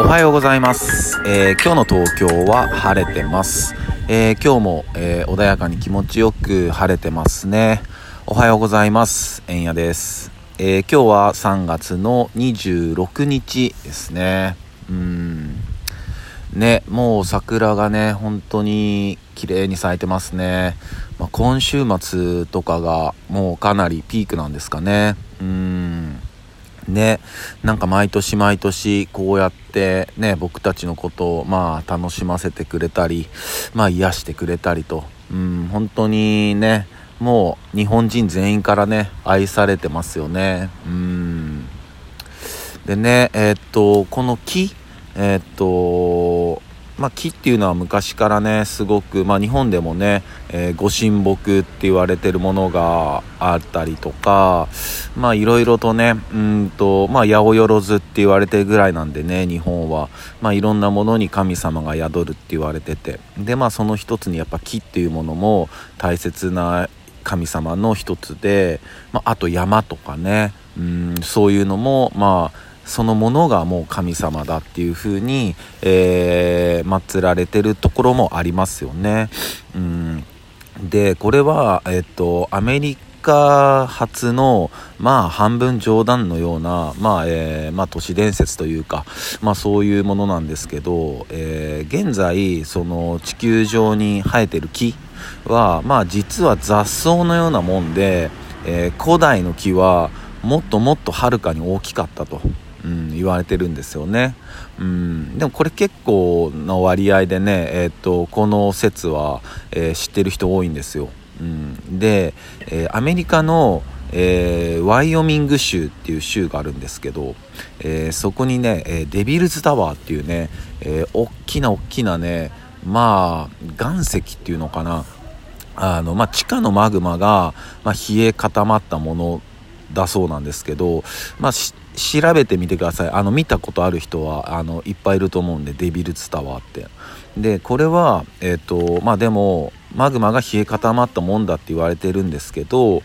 おはようございます、えー今日の東京は晴れてます、えー今日も、えー穏やかに気持ちよく晴れてますね。おはようございます。えんやです、え今日は3月の26日ですね。うん。ねもう桜がね本当に綺麗に咲いてますね、まあ、今週末とかがもうかなりピークなんですかね。うん。ねなんか毎年毎年こうやってね僕たちのことをまあ楽しませてくれたりまあ癒してくれたりと。うん本当にねもう日本人全員からね愛されてますよね。うん。でねえーっとこの木えーっとまあ、木っていうのは昔からねすごく、まあ、日本でもね、えーご神木って言われてるものがあったりとかまあいろいろとねうんとまあ八百万って言われてるぐらいなんでね日本は。まあいろんなものに神様が宿るって言われてて。でまあその一つにやっぱ木っていうものも大切な神様の一つで、まあ、あと山とかねうんそういうのもまあそのものがもう神様だっていう風に、えー、祀られてるところもありますよね。うん、でこれは、えっと、アメリカ発の、まあ、半分冗談のような、まあえーまあ、都市伝説というか、まあ、そういうものなんですけど、えー現在その地球上に生えてる木は、まあ、実は雑草のようなもんで、えー古代の木はもっともっとはるかに大きかったと。うん、言われてるんですよね、うん、でもこれ結構な割合でね、えー、とこの説は、えー知ってる人多いんですよ、うん、で、えーアメリカの、えーワイオミング州っていう州があるんですけど、えーそこにね、えーデビルズタワーっていうね、えー大きな大きなねまあ岩石っていうのかな。あの、まあ、地下のマグマが、まあ、冷え固まったものだそうなんですけど、まあ、調べてみてください。あの見たことある人はあのいっぱいいると思うんでデビルズタワーって。でこれはえっ、とまあでもマグマが冷え固まったもんだって言われてるんですけど、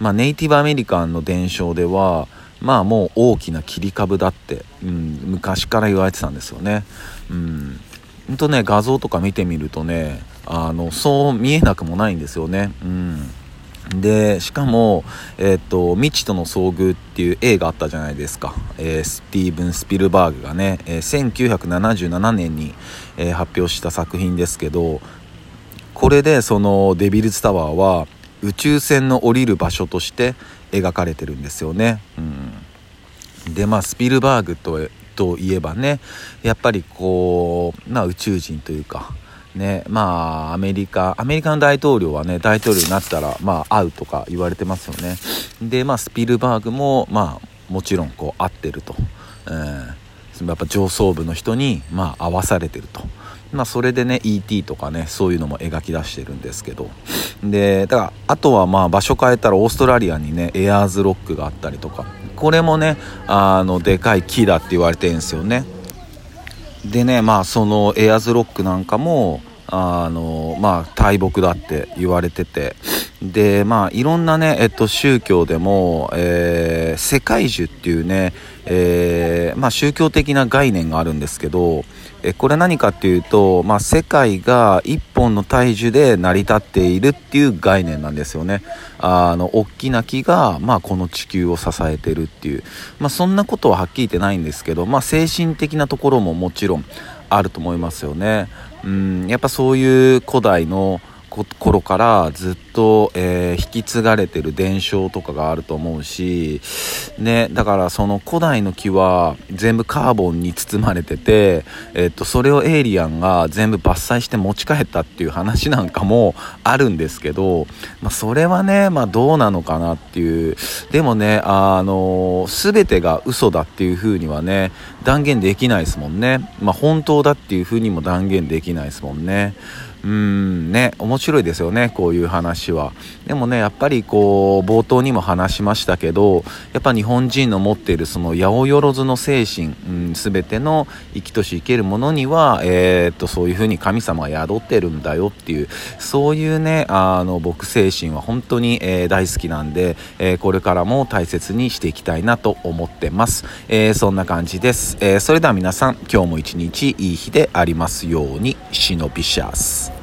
まあ、ネイティブアメリカンの伝承ではまあもう大きな切り株だって、うん、昔から言われてたんですよね。うん。ほんとね画像とか見てみるとねあのそう見えなくもないんですよね。うん。でしかも、えっと未知との遭遇っていう映画あったじゃないですか、えースティーブン・スピルバーグがね、えー1977年に、えー発表した作品ですけどこれでそのデビルズタワーは宇宙船の降りる場所として描かれてるんですよね。うん、でまあスピルバーグとといえばねやっぱりこう、まあ、宇宙人というかねまあアメリカアメリカの大統領はね大統領になったらまあ会うとか言われてますよね。でまあスピルバーグもまあもちろんこう会ってると、えーやっぱ上層部の人にまあ会わされてると。まあそれでね ET とかねそういうのも描き出してるんですけど。でだからあとはまあ場所変えたらオーストラリアにねエアーズロックがあったりとか。これもねあのでかい木だって言われてるんですよね。でねまあそのエアーズロックなんかもあのまあ大木だって言われてて。でまあいろんなね、えっと、宗教でも、えー世界樹っていうね、えーまあ、宗教的な概念があるんですけどえこれ何かっていうと、まあ、世界が一本の大樹で成り立っているっていう概念なんですよね。あの大きな木が、まあ、この地球を支えてるっていう、まあ、そんなことははっきり言ってないんですけど、まあ、精神的なところももちろんあると思いますよね。うんやっぱそういう古代の頃からずっと、えー引き継がれてる伝承とかがあると思うし、ね、だからその古代の木は全部カーボンに包まれてて、えっと、それをエイリアンが全部伐採して持ち帰ったっていう話なんかもあるんですけど、まあ、それはね、まあ、どうなのかなっていう。でもねあの全てが嘘だっていうふうにはね断言できないですもんね、まあ、本当だっていうふうにも断言できないですもんね。うんね面白いですよねこういう話は。でもねやっぱりこう冒頭にも話しましたけどやっぱ日本人の持っているその八百万の精神、うん、全ての生きとし生けるものには、えー、っとそういうふうに神様が宿ってるんだよっていうそういうねあの僕精神は本当に、えー、大好きなんで、えー、これからも大切にしていきたいなと思ってます、えそんな感じです、えそれでは皆さん今日も一日いい日でありますように。シノビシャス。